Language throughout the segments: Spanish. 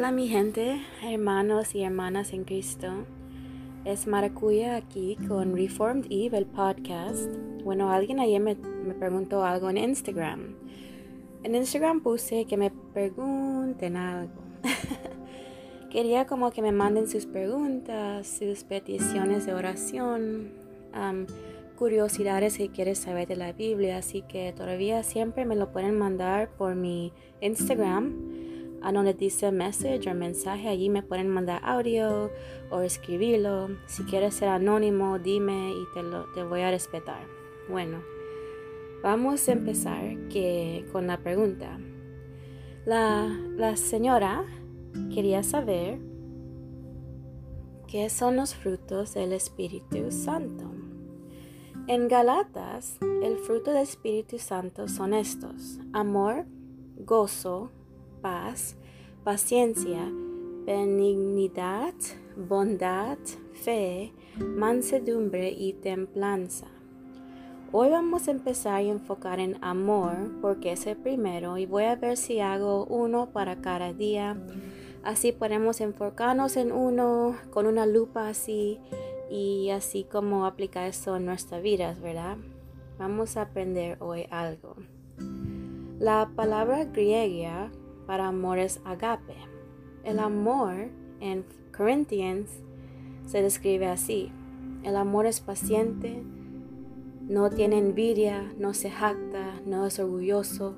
Hola mi gente, hermanos y hermanas en Cristo. Es Maracuya aquí con Reformed Eve, el podcast. Bueno, alguien ayer me, me, preguntó algo en Instagram. En Instagram puse que me pregunten algo. Quería como que me manden sus preguntas, sus peticiones de oración, curiosidades que quieres saber de la Biblia. Así que todavía siempre me lo pueden mandar por mi Instagram a donde dice message o mensaje, allí me pueden mandar audio o escribirlo. Si quieres ser anónimo, dime y te, lo, te voy a respetar. Bueno, vamos a empezar que, con la pregunta. La, la señora quería saber qué son los frutos del Espíritu Santo. En Galatas, el fruto del Espíritu Santo son estos: amor, gozo, paz, paciencia, benignidad, bondad, fe, mansedumbre y templanza. Hoy vamos a empezar a enfocar en amor porque es el primero y voy a ver si hago uno para cada día. Así podemos enfocarnos en uno con una lupa así y así como aplicar eso en nuestras vidas, ¿verdad? Vamos a aprender hoy algo. La palabra griega para amor es agape. El amor en Corinthians se describe así. El amor es paciente, no tiene envidia, no se jacta, no es orgulloso,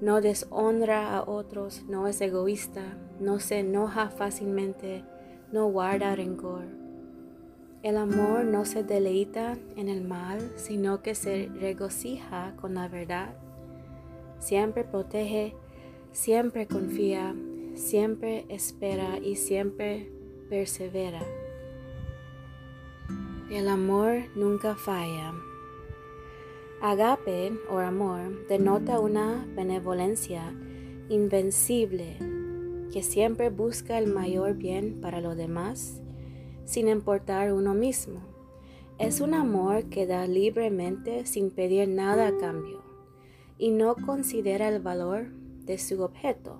no deshonra a otros, no es egoísta, no se enoja fácilmente, no guarda rencor. El amor no se deleita en el mal, sino que se regocija con la verdad. Siempre protege, siempre confía, siempre espera y siempre persevera. El amor nunca falla. Agape o amor denota una benevolencia invencible que siempre busca el mayor bien para los demás sin importar uno mismo. Es un amor que da libremente sin pedir nada a cambio y no considera el valor de su objeto.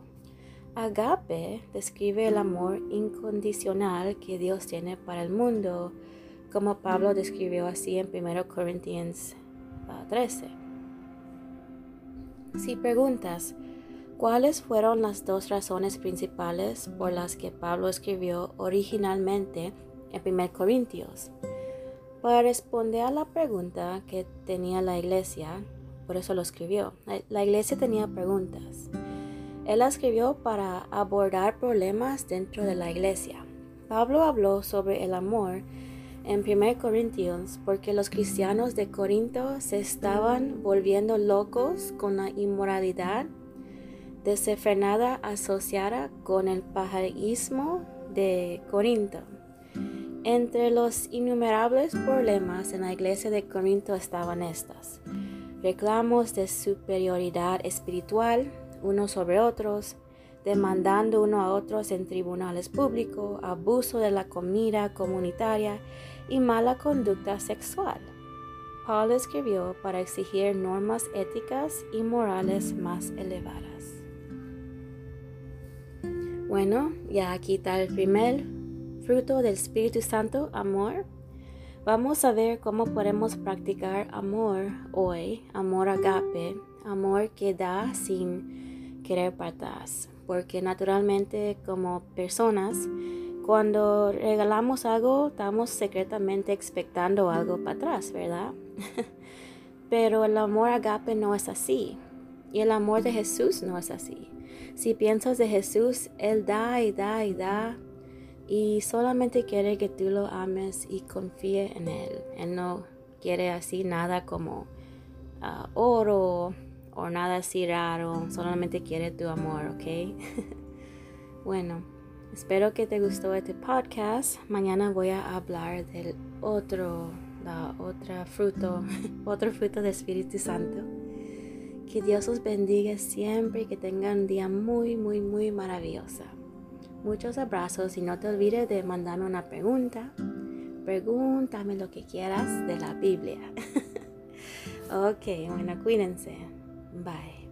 Agape describe el amor incondicional que Dios tiene para el mundo, como Pablo describió así en 1 Corinthians 13. Si preguntas, ¿cuáles fueron las dos razones principales por las que Pablo escribió originalmente en 1 Corintios? Para responder a la pregunta que tenía la iglesia, por eso lo escribió. La iglesia tenía preguntas. Él la escribió para abordar problemas dentro de la iglesia. Pablo habló sobre el amor en 1 Corintios porque los cristianos de Corinto se estaban volviendo locos con la inmoralidad desenfrenada asociada con el pajarismo de Corinto. Entre los innumerables problemas en la iglesia de Corinto estaban estas reclamos de superioridad espiritual unos sobre otros, demandando uno a otros en tribunales públicos, abuso de la comida comunitaria y mala conducta sexual. Paul escribió para exigir normas éticas y morales más elevadas. Bueno, ya aquí está el primer fruto del Espíritu Santo, amor. Vamos a ver cómo podemos practicar amor hoy, amor agape, amor que da sin querer atrás. Porque naturalmente como personas, cuando regalamos algo, estamos secretamente expectando algo para atrás, ¿verdad? Pero el amor agape no es así. Y el amor de Jesús no es así. Si piensas de Jesús, Él da y da y da y solamente quiere que tú lo ames y confíe en Él. Él no quiere así nada como ah, oro o nada así raro, solamente quiere tu amor, ¿ok? bueno, espero que te gustó este podcast. Mañana voy a hablar del otro, la otra fruto, otro fruto del Espíritu Santo. Que Dios os bendiga siempre y que tengan un día muy, muy, muy maravilloso. Muchos abrazos y no te olvides de mandarme una pregunta. Pregúntame lo que quieras de la Biblia. ok, bueno, cuídense. Bye.